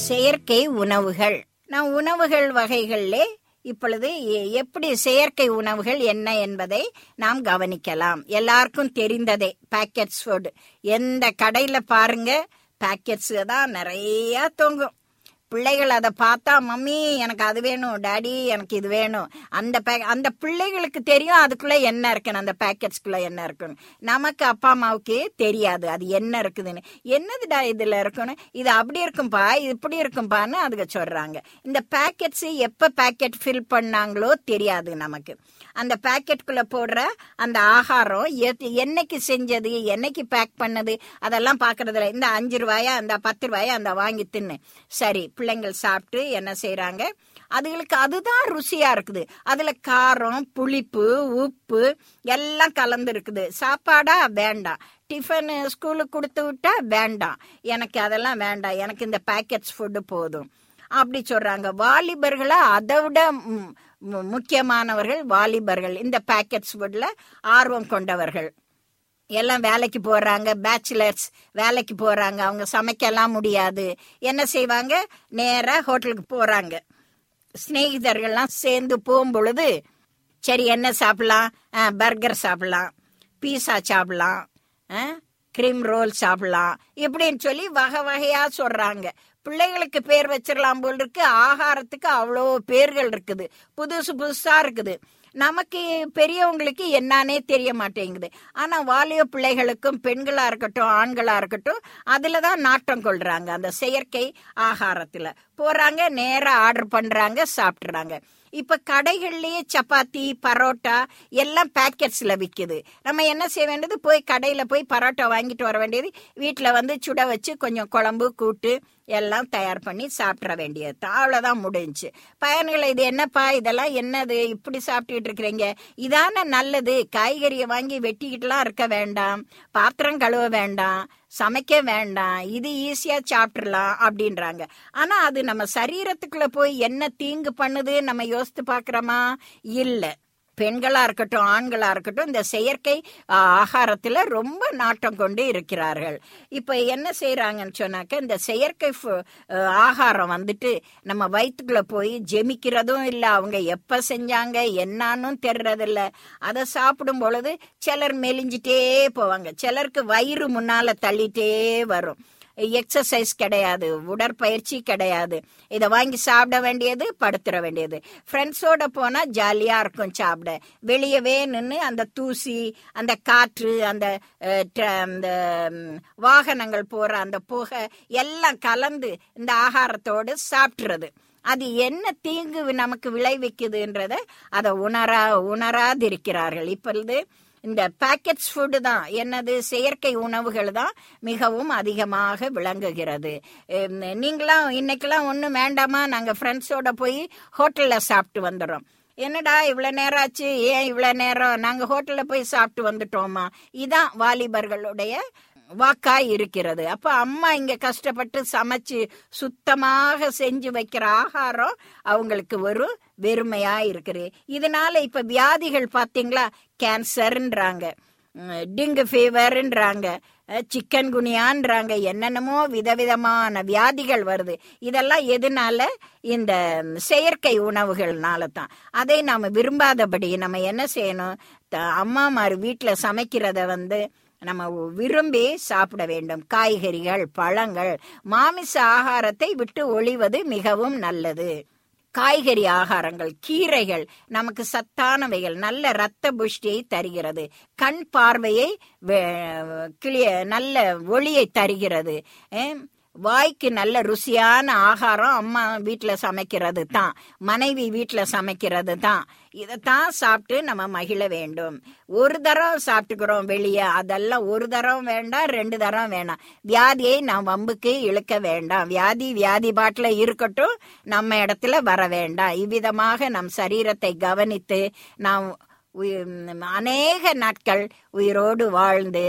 செயற்கை உணவுகள். நான் உணவுகள் வகைகளிலே இப்பொழுது எ- எப்படி செயற்கை உணவுகள் என்ன என்பதை நாம் கவனிக்கலாம். எல்லாருக்கும் தெரிந்ததே பேக்கெட்ஸ் ஃபுட் எந்த கடையில் பாருங்க பேக்கெட்ஸ் தான் நிறைய தொங்கும். பிள்ளைகள் அதை பார்த்தா மம்மி எனக்கு அது வேணும் டாடி எனக்கு இது வேணும். அந்த பே- அந்த பிள்ளைகளுக்கு தெரியும் அதுக்குள்ள என்ன இருக்குன்னு அந்த பேக்கெட்ஸ்குள்ள என்ன இருக்குன்னு. நமக்கு அப்பா அம்மாவுக்கு தெரியாது அது என்ன இருக்குதுன்னு. என்னதுடா இதுல இருக்குன்னு? இது அப்படி இருக்கும்பா இது இப்படி இருக்கும்பான்னு அதுக்கு சொல்றாங்க. இந்த பேக்கெட்ஸ் எப்ப பேக்கெட் ஃபில் பண்ணாங்களோ தெரியாது நமக்கு. அந்த பேக்கெட்டுக்குள்ள போடுற அந்த ஆகாரம் என்னைக்கு செஞ்சது என்னைக்கு பேக் பண்ணது அதெல்லாம் பாக்குறதுல இந்த அஞ்சு ரூபாயா அந்த பத்து ரூபாயா அந்த வாங்கி தின்னு. சரி பிள்ளைங்கள் சாப்பிட்டு என்ன செய்கிறாங்க அதுகளுக்கு அதுதான் ருசியா இருக்குது. அதுல காரம் புளிப்பு உப்பு எல்லாம் கலந்து இருக்குது. சாப்பாடா? வேண்டாம். டிஃபன் ஸ்கூலுக்கு கொடுத்து விட்டா? வேண்டாம். எனக்கு அதெல்லாம் வேண்டாம். எனக்கு இந்த பேக்கெட்ஸ் ஃபுட்டு போதும். அப்படி சொல்றாங்க. வாலிபர்களை? அதை விட மு- முக்கியமானவர்கள் வாலிபர்கள். இந்த பேக்கெட்ஸ் ஃபுட்ல ஆர்வம் கொண்டவர்கள். எல்லாம் வேலைக்கு போறாங்க பேச்சுலர்ஸ் வேலைக்கு போறாங்க அவங்க சமைக்கலாம் முடியாது. என்ன செய்வாங்க? நேரா ஹோட்டலுக்கு போறாங்க. சிநேகிதர்கள்லாம் சேர்ந்து போகும்பொழுது சரி என்ன சாப்பிடலாம்? பர்கர் சாப்பிடலாம் பீஸா சாப்பிடலாம் கிரீம் ரோல் சாப்பிடலாம் இப்படின்னு சொல்லி வகை வகையா சொல்றாங்க. பிள்ளைகளுக்கு பேர் வச்சிடலாம் போல் இருக்கு. ஆகாரத்துக்கு அவ்வளோ பேர்கள் இருக்குது. புதுசு புதுசா இருக்குது. நமக்கு பெரியவங்களுக்கு என்னன்னே தெரிய மாட்டேங்குது. ஆனா வாலிய பிள்ளைகளுக்கும் பெண்களா இருக்கட்டும் ஆண்களா இருக்கட்டும் அதுல தான் நாட்டம் கொள்றாங்க அந்த செயற்கை ஆகாரத்துல. போறாங்க நேரா ஆர்டர் பண்றாங்க சாப்பிட்றாங்க. இப்ப கடைகள்லயே சப்பாத்தி பரோட்டா எல்லாம் பேக்கெட்ஸ்ல விக்குது. நம்ம என்ன செய்ய வேண்டியது? போய் கடையில போய் பரோட்டா வாங்கிட்டு வர வேண்டியது. வீட்டுல வந்து சுட வச்சு கொஞ்சம் குழம்பு கூட்டு எல்லாம் தயார் பண்ணி சாப்பிட வேண்டியது தான் அவ்வளவுதான் முடிஞ்சு. பயன்களை இது என்னப்பா? இதெல்லாம் என்னது? இப்படி சாப்பிட்டுக்கிட்டு இருக்கிறீங்க. இதான நல்லது. காய்கறியை வாங்கி வெட்டிக்கிட்டுலாம் இருக்க வேண்டாம். பாத்திரம் கழுவ வேண்டாம். சமைக்க வேண்டாம் இது ஈஸியா சாப்பிட்றலாம் அப்படின்றாங்க. ஆனா அது நம்ம சரீரத்துக்குள்ள போய் என்ன தீங்கு பண்ணுது நம்ம யோசித்து பாக்குறோமா இல்லை. பெண்களா இருக்கட்டும் ஆண்களா இருக்கட்டும் இந்த செயற்கை ஆகாரத்துல ரொம்ப நாட்டம் கொண்டு இருக்கிறார்கள். இப்ப என்ன செய்யறாங்கன்னு சொன்னாக்க இந்த செயற்கை ஃபு- ஆகாரம் வந்துட்டு நம்ம வயிற்றுக்குள்ள போய் ஜெமிக்கிறதும் இல்லை அவங்க எப்ப செஞ்சாங்க என்னான்னு தெரியறதில்ல அதை சாப்பிடும் பொழுது சிலர் மெலிஞ்சிட்டே போவாங்க. சிலருக்கு வயிறு முன்னால தள்ளிட்டே வரும். எக்ஸசைஸ் கிடையாது உடற்பயிற்சி கிடையாது. இதை வாங்கி சாப்பிட வேண்டியது படுத்துற வேண்டியது. ஃப்ரெண்ட்ஸோட போனால் ஜாலியாக இருக்கும் சாப்பிட. வெளியவே நின்று அந்த தூசி அந்த காற்று அந்த அந்த வாகனங்கள் போகிற அந்த புகை எல்லாம் கலந்து இந்த ஆகாரத்தோடு சாப்பிட்றது அது என்ன தீங்கு நமக்கு விளைவிக்குதுன்றத அதை உணரா உணராதிருக்கிறார்கள். இப்பொழுது இந்த பேக்கெட்ஸ் ஃபுட்டு தான். என்னது? செயற்கை உணவுகள் தான் மிகவும் அதிகமாக விளங்குகிறது. நீங்களாம் இன்னைக்கெல்லாம் ஒன்றும் வேண்டாமா? நாங்கள் ஃப்ரெண்ட்ஸோட போய் ஹோட்டலில் சாப்பிட்டு வந்துடுறோம். என்னடா இவ்வளோ நேரம் ஆச்சு ஏன் இவ்வளோ நேரம்? நாங்கள் ஹோட்டலில் போய் சாப்பிட்டு வந்துட்டோமா? இதான் வாலிபர்களுடைய வாக்காய் இருக்கிறது அப்ப அம்மா இங்க கஷ்டப்பட்டு சமைச்சு சுத்தமாக செஞ்சு வைக்கிற ஆகாரம் அவங்களுக்கு ஒரு வெறுமையா இருக்குது. இதனால இப்ப வியாதிகள் பாத்தீங்களா? கேன்சர்ன்றாங்க. டிங்கு ஃபீவர்ன்றாங்க. சிக்கன் குனியான்றாங்க. என்னென்னமோ விதவிதமான வியாதிகள் வருது. இதெல்லாம் எதனால? இந்த செயற்கை உணவுகள்னால தான் அதை நாம விரும்பாதபடி நம்ம என்ன செய்யணும்? த- அம்மாமார் வீட்டில் சமைக்கிறத வந்து நம்ம விரும்பி சாப்பிட வேண்டும். காய்கறிகள் பழங்கள் மாமிச ஆகாரத்தை விட்டு ஒழிவது மிகவும் நல்லது. காய்கறி ஆகாரங்கள் கீரைகள் நமக்கு சத்தானவைகள் நல்ல இரத்த புஷ்டியை தருகிறது. கண் பார்வையை கிளிய நல்ல ஒளியை தருகிறது. வாய்க்கு நல்ல ருசியான ஆகாரம் அம்மா வீட்டில் சமைக்கிறது தான். மனைவி வீட்டில் சமைக்கிறது தான். இதைத்தான் சாப்பிட்டு நம்ம மகிழ வேண்டும். ஒரு தரம் சாப்பிட்டுக்கிறோம் வெளியே. அதெல்லாம் ஒரு தரம் வேண்டாம் ரெண்டு தரம் வேண்டாம் வியாதியை நாம் வம்புக்கு இழுக்க வேண்டாம். வியாதி வியாதி பாட்டில் இருக்கட்டும் நம்ம இடத்துல வர வேண்டாம். இவ்விதமாக நம் சரீரத்தை கவனித்து நாம் அநேக நாட்கள் உயிரோடு வாழ்ந்து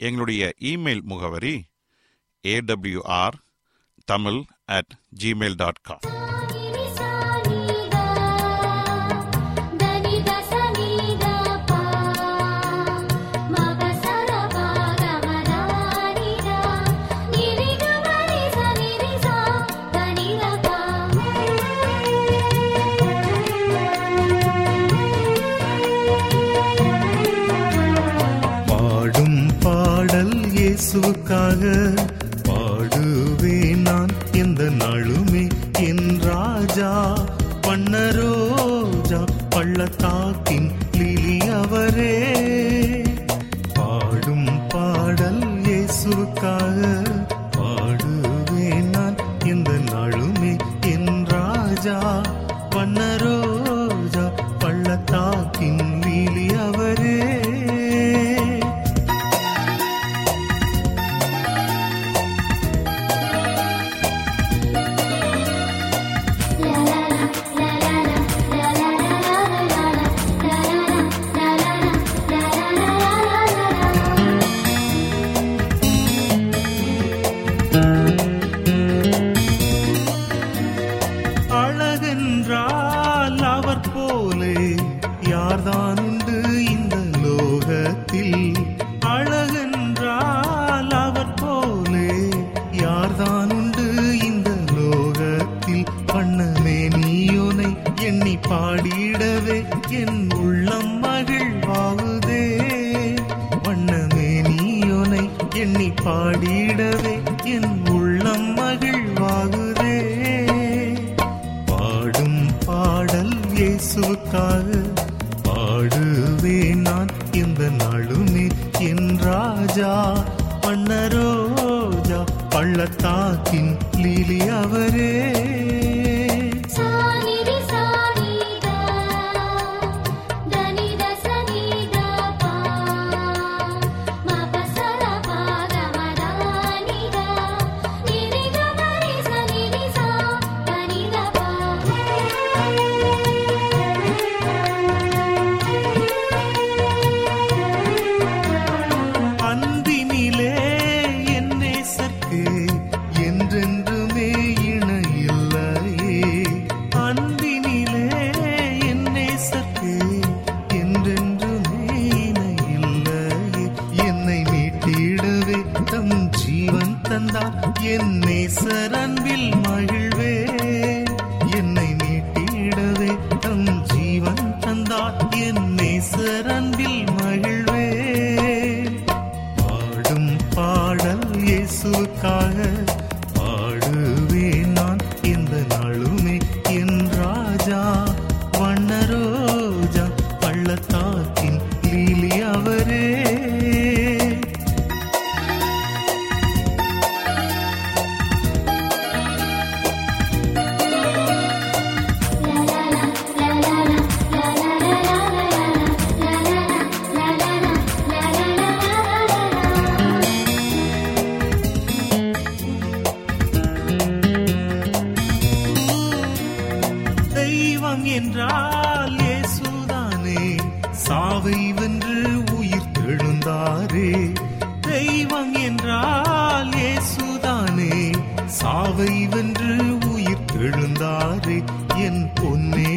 எங்களுடைய இமெயில் முகவரி AWR Tamil at Gmail dot com அவரே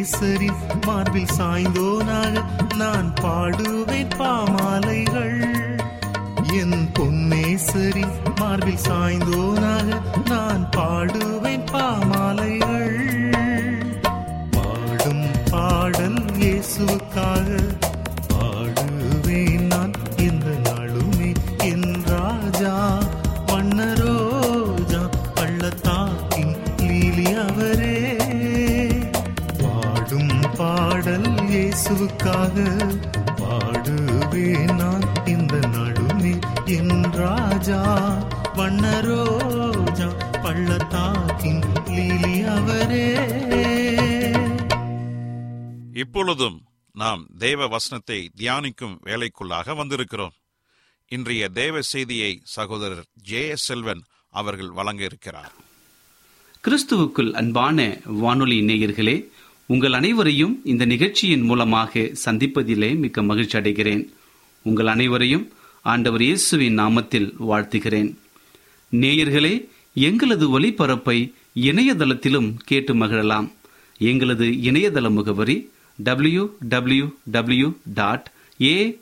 ஈஸ்வரின் மார்பில் சாய்ந்தோனாக நான் பாடுவேன் பாமாலைகள். என் பொன்னேஸ்வரின் மார்பில் சாய்ந்தோனாக நான் பாடுவேன் பாமாலைகள். பாடும் பாடல் இயேசுக்காக பாடுவேன். உனக்காக பாடுவேன் நான். இந்த நடுமே என் ராஜா வண்ண பள்ளத்தாக்கின் லீலி அவரே. இப்பொழுதும் நாம் தேவ வசனத்தை தியானிக்கும் வேலைக்குள்ளாக வந்திருக்கிறோம். இன்றைய தேவ செய்தியை சகோதரர் ஜே செல்வன் அவர்கள் வழங்க இருக்கிறார். கிறிஸ்துவுக்குள் அன்பான வானொலி நேயர்களே உங்கள் அனைவரையும் இந்த நிகழ்ச்சியின் மூலமாக சந்திப்பதிலே மிக்க மகிழ்ச்சி அடைகிறேன். உங்கள் அனைவரையும் ஆண்டவர் இயேசுவின் நாமத்தில் வாழ்த்துகிறேன். நேயர்களே எங்களது ஒளிபரப்பை இணையதளத்திலும் கேட்டு மகிழலாம். எங்களது இணையதள முகவரி W W W dot A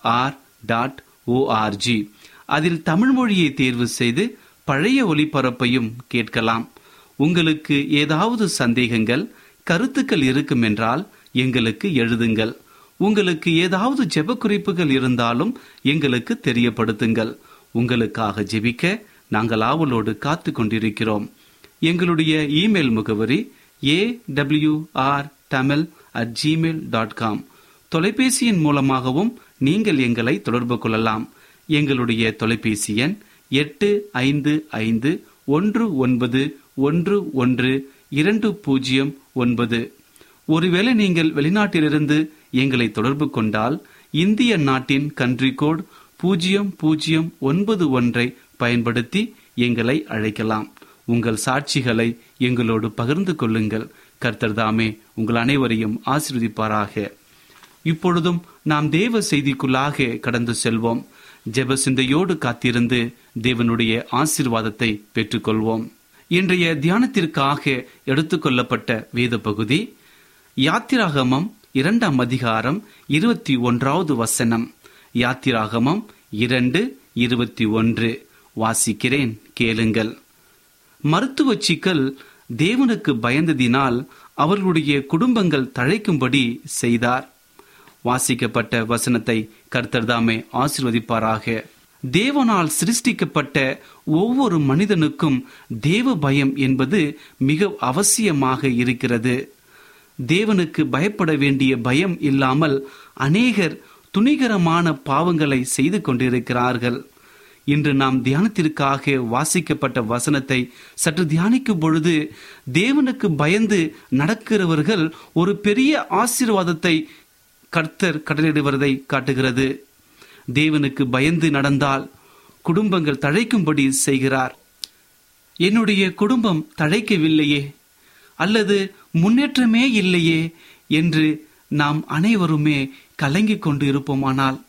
R dot ORG அதில் தமிழ் மொழியை தேர்வு செய்து பழைய ஒளிபரப்பையும் கேட்கலாம். உங்களுக்கு ஏதாவது சந்தேகங்கள் கருத்துக்கள் இருக்கும் என்றால் எங்களுக்கு எழுதுங்கள். உங்களுக்கு ஏதாவது ஜெப குறிப்புகள் இருந்தாலும் எங்களுக்கு தெரியப்படுத்துங்கள். உங்களுக்காக ஜெபிக்க நாங்கள் ஆவலோடு காத்து கொண்டிருக்கிறோம். எங்களுடைய இமெயில் முகவரி A W R Tamil at Gmail dot com தொலைபேசியின் மூலமாகவும் நீங்கள் எங்களை தொடர்பு கொள்ளலாம். எங்களுடைய தொலைபேசி எண் எட்டு ஐந்து ஐந்து ஒன்று ஒன்பது ஒன்று ஒன்று இரண்டு பூஜ்ஜியம் ஒன்பது. ஒருவேளை நீங்கள் வெளிநாட்டிலிருந்து எங்களை தொடர்பு கொண்டால் இந்திய நாட்டின் கன்ட்ரி கோட் பூஜ்ஜியம் பூஜ்ஜியம் ஒன்பது ஒன்றை பயன்படுத்தி எங்களை அழைக்கலாம். உங்கள் சாட்சிகளை எங்களோடு பகிர்ந்து கொள்ளுங்கள். கர்த்தர்தாமே உங்கள் அனைவரையும் ஆசீர்வதிப்பாராக. இப்பொழுதும் நாம் தேவ செய்திக்குள்ளாக கடந்து செல்வோம். ஜெப சிந்தையோடு காத்திருந்து தேவனுடைய ஆசீர்வாதத்தை பெற்றுக்கொள்வோம். இன்றைய தியானத்திற்காக எடுத்துக்கொள்ளப்பட்ட வேத பகுதி யாத்திராகமம் இரண்டாம் அதிகாரம் இருபத்தி ஒன்றாவது வசனம். யாத்திராகமம் இரண்டு இருபத்தி ஒன்று. வாசிக்கிறேன் கேளுங்கள். மருத்துவ சிக்கல் தேவனுக்கு பயந்ததினால் அவர்களுடைய குடும்பங்கள் தழைக்கும்படி செய்தார். வாசிக்கப்பட்ட வசனத்தை கர்த்தர்தாமே ஆசிர்வதிப்பாராக. தேவனால் சிருஷ்டிக்கப்பட்ட ஒவ்வொரு மனிதனுக்கும் தேவ பயம் என்பது மிக அவசியமாக இருக்கிறது. தேவனுக்கு பயப்பட வேண்டிய பயம் இல்லாமல் அநேகர் துணிகரமான பாவங்களை செய்து கொண்டிருக்கிறார்கள். இன்று நாம் தியானத்திற்காக வாசிக்கப்பட்ட வசனத்தை சற்று தியானிக்கும் பொழுது தேவனுக்கு பயந்து நடக்கிறவர்கள் ஒரு பெரிய ஆசீர்வாதத்தை கர்த்தர் கடலிடுவதை காட்டுகிறது. தேவனுக்கு பயந்து நடந்தால் குடும்பங்கள் தழைக்கும்படி செய்கிறார். என்னுடைய குடும்பம் தழைக்கவில்லையே அல்லது முன்னேற்றமே இல்லையே என்று நாம் அனைவருமே கலங்கிக் கொண்டு இருப்போமானால்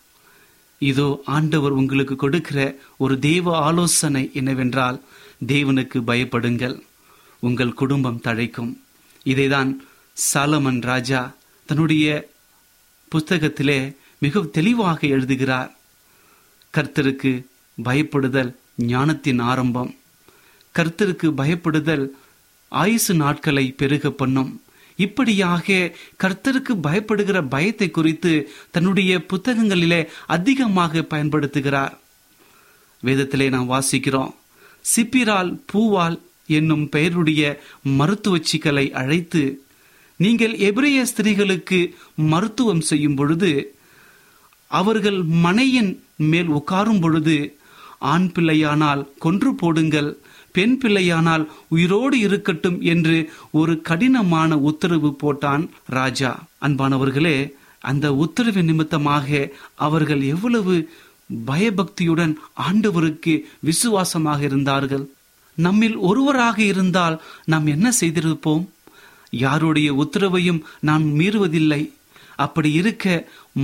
இதோ ஆண்டவர் உங்களுக்கு கொடுக்கிற ஒரு தெய்வ ஆலோசனை என்னவென்றால் தேவனுக்கு பயப்படுங்கள் உங்கள் குடும்பம் தழைக்கும். இதைதான் சாலமன் ராஜா தன்னுடைய புஸ்தகத்திலே மிகவும் தெளிவாக எழுதுகிறார். கர்த்தருக்கு பயப்படுதல் ஞானத்தின் ஆரம்பம். கர்த்தருக்கு பயப்படுதல் ஆயுசு நாட்களை பெருக பண்ணும். இப்படியாக கர்த்தருக்கு பயப்படுகிற பயத்தை குறித்து தன்னுடைய புத்தகங்களிலே அதிகமாக பயன்படுத்துகிறார். வேதத்திலே நாம் வாசிக்கிறோம் சிப்பிரால் பூவால் என்னும் பெயருடைய மருத்துவ சிக்கலை அழைத்து நீங்கள் எபிரேய ஸ்திரீகளுக்கு மருத்துவம் செய்யும் பொழுது அவர்கள் மனையின் மேல் உட்காரும் பொழுது ஆண் பிள்ளையானால் கொன்று போடுங்கள் பெண் பிள்ளையானால் உயிரோடு இருக்கட்டும் என்று ஒரு கடினமான உத்தரவு போட்டான் ராஜா. அன்பானவர்களே அந்த உத்தரவு நிமித்தமாக அவர்கள் எவ்வளவு பயபக்தியுடன் ஆண்டவருக்கு விசுவாசமாக இருந்தார்கள். நம்மில் ஒருவராக இருந்தால் நாம் என்ன செய்திருப்போம்? யாருடைய உத்தரவையும் நாம் மீறுவதில்லை. அப்படி இருக்க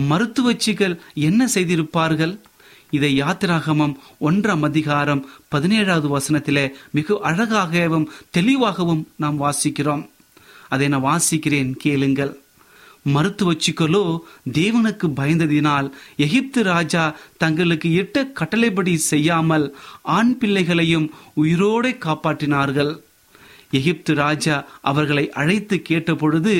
மருத்துவச்சிகள் என்ன செய்திருப்பார்கள்? இதை யாத்திராகமம் ஒன்றாம் அதிகாரம் பதினேழாவது வசனத்திலே மிக அழகாகவும் தெளிவாகவும் நாம் வாசிக்கிறோம். அதை நான் வாசிக்கிறேன் கேளுங்கள். மருத்துவச்சிகளோ தேவனுக்கு பயந்ததினால் எகிப்து ராஜா தங்களுக்கு இட்ட கட்டளைப்படி செய்யாமல் ஆண் பிள்ளைகளையும் உயிரோடு காப்பாற்றினார்கள். எகிப்து ராஜா அவர்களை அழைத்து கேட்டபொழுது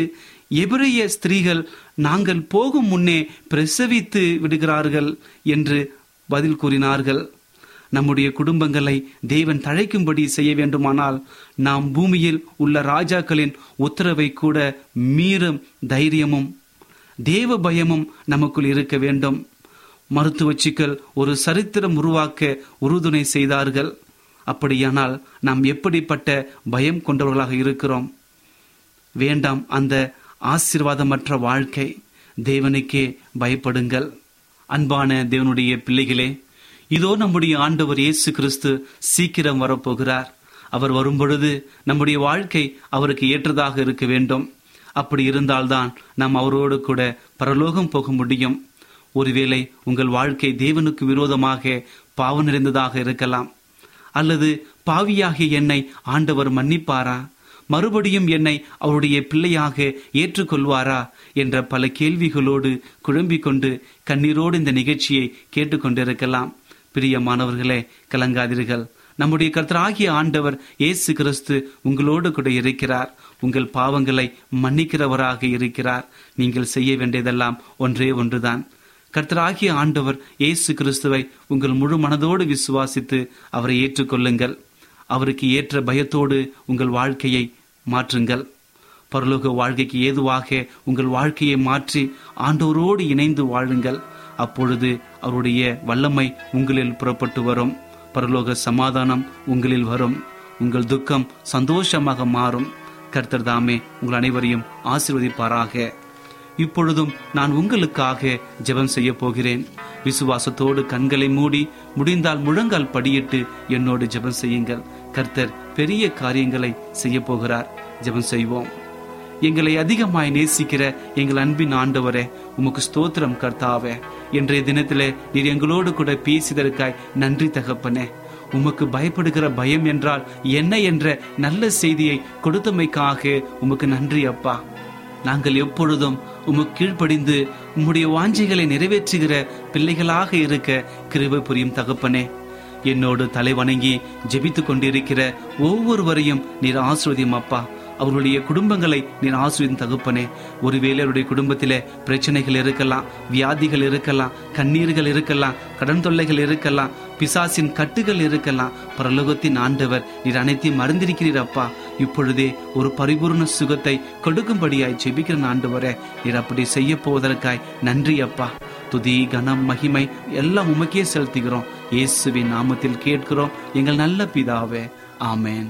எபிரேய ஸ்திரீகள் நாங்கள் போகும் முன்னே பிரசவித்து விடுகிறார்கள் என்று பதில் கூறினார்கள். நம்முடைய குடும்பங்களை தேவன் தழைக்கும்படி செய்ய வேண்டுமானால் நாம் பூமியில் உள்ள ராஜாக்களின் உத்தரவை கூட மீறும் தைரியமும் தேவ பயமும் நமக்குள் இருக்க வேண்டும். மருத்துவச்சிக்கள் ஒரு சரித்திரம் உருவாக்க உறுதுணை செய்தார்கள். அப்படியானால் நாம் எப்படிப்பட்ட பயம் கொண்டவர்களாக இருக்கிறோம்? வேண்டாம் அந்த ஆசீர்வாதமற்ற வாழ்க்கை தேவனுக்கே பயப்படுங்கள். அன்பான தேவனுடைய பிள்ளைகளே இதோ நம்முடைய ஆண்டவர் இயேசு கிறிஸ்து சீக்கிரம் வரப்போகிறார். அவர் வரும்பொழுது நம்முடைய வாழ்க்கை அவருக்கு ஏற்றதாக இருக்க வேண்டும். அப்படி இருந்தால்தான் நாம் அவரோடு கூட பரலோகம் போக முடியும். ஒருவேளை உங்கள் வாழ்க்கை தேவனுக்கு விரோதமாக பாவம் நிறைந்ததாக இருக்கலாம். அல்லது பாவியாகிய என்னை ஆண்டவர் மன்னிப்பாரா? மறுபடியும் என்னை அவருடைய பிள்ளையாக ஏற்றுக்கொள்வாரா என்ற பல கேள்விகளோடு குழம்பிக் கொண்டு கண்ணீரோடு இந்த நிகழ்ச்சியை கேட்டுக்கொண்டிருக்கலாம். பிரியமானவர்களே கலங்காதீர்கள். நம்முடைய கர்த்தராகிய ஆண்டவர் இயேசு கிறிஸ்து உங்களோடு கூட இருக்கிறார். உங்கள் பாவங்களை மன்னிக்கிறவராக இருக்கிறார். நீங்கள் செய்ய வேண்டியதெல்லாம் ஒன்றே ஒன்றுதான். கர்த்தராகிய ஆண்டவர் இயேசு கிறிஸ்துவை உங்கள் முழு மனதோடு விசுவாசித்து அவரை ஏற்றுக்கொள்ளுங்கள். அவருக்கு ஏற்ற பயத்தோடு உங்கள் வாழ்க்கையை மாற்றுங்கள். பரலோக வாழ்க்கைக்கு ஏதுவாக உங்கள் வாழ்க்கையை மாற்றி ஆண்டவரோடு இணைந்து வாழுங்கள். அப்பொழுது அவருடைய வல்லமை உங்களில் புறப்பட்டு வரும். பரலோக சமாதானம் உங்களில் வரும். உங்கள் துக்கம் சந்தோஷமாக மாறும். கர்த்தர் தாமே உங்கள் அனைவரையும் ஆசிர்வதிப்பாராக. இப்பொழுதும் நான் உங்களுக்காக ஜெபம் செய்ய போகிறேன். விசுவாசத்தோடு கண்களை மூடி முடிந்தால் முழங்கால் படியிட்டு என்னோடு ஜெபம் செய்யுங்கள். கர்த்தர் பெரிய காரியங்களை செய்ய போகிறார் ஜெபம் செய்வோம். எங்களை அதிகமாய் நேசிக்கிற எங்கள் அன்பின் ஆண்டவரே உமக்கு ஸ்தோத்திரம் கர்த்தாவே. இன்றைய தினத்திலே நீர் எங்களோடு கூட பேசியதற்காய் நன்றி தகப்பனே. உமக்கு பயப்படுகிற பயம் என்றால் என்ன என்ற நல்ல செய்தியை கொடுத்தமைக்காக உமக்கு நன்றி அப்பா. நாங்கள் எப்பொழுதும் உமக்கு கீழ்ப்படிந்து உம்முடைய வாஞ்சைகளை நிறைவேற்றுகிற பிள்ளைகளாக இருக்க கிருவை புரியும் தகப்பனே. என்னோடு தலை வணங்கி ஜெபித்துக் கொண்டிருக்கிற ஒவ்வொருவரையும் நீர் ஆசிர்வதியும் அப்பா. அவர்களுடைய குடும்பங்களை நீர் ஆசிரியன் தகுப்பனே. ஒருவேளை அவருடைய குடும்பத்திலே பிரச்சனைகள் இருக்கலாம் வியாதிகள் இருக்கலாம் கண்ணீர்கள் இருக்கலாம் கடன் தொல்லைகள் இருக்கலாம் பிசாசின் கட்டுகள் இருக்கலாம். பரலோகத்தின் ஆண்டவர் நீர் அனைத்தையும் மறந்திருக்கிறீர் அப்பா. இப்பொழுதே ஒரு பரிபூர்ண சுகத்தை கொடுக்கும்படியாய் ஜெபிக்கிற ஆண்டவரே. நீர் அப்படி செய்ய போவதற்காய் நன்றி அப்பா. துதி கனம் மகிமை எல்லாம் உமக்கே செலுத்துகிறோம். இயேசுவின் நாமத்தில் கேட்கிறோம். எங்கள் நல்ல பிதாவே. ஆமேன்.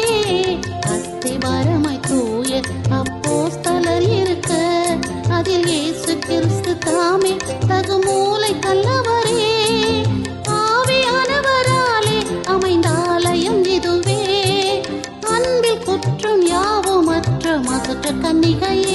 அதில் இயேசு கிறிஸ்து தாமே தகு மூலை கல்லவரே ஆவியானவராலே அமைந்த ஆலயம் இதுவே. அன்பில் குற்றம் யாவுமற்ற மதுற்ற கன்னிகையே.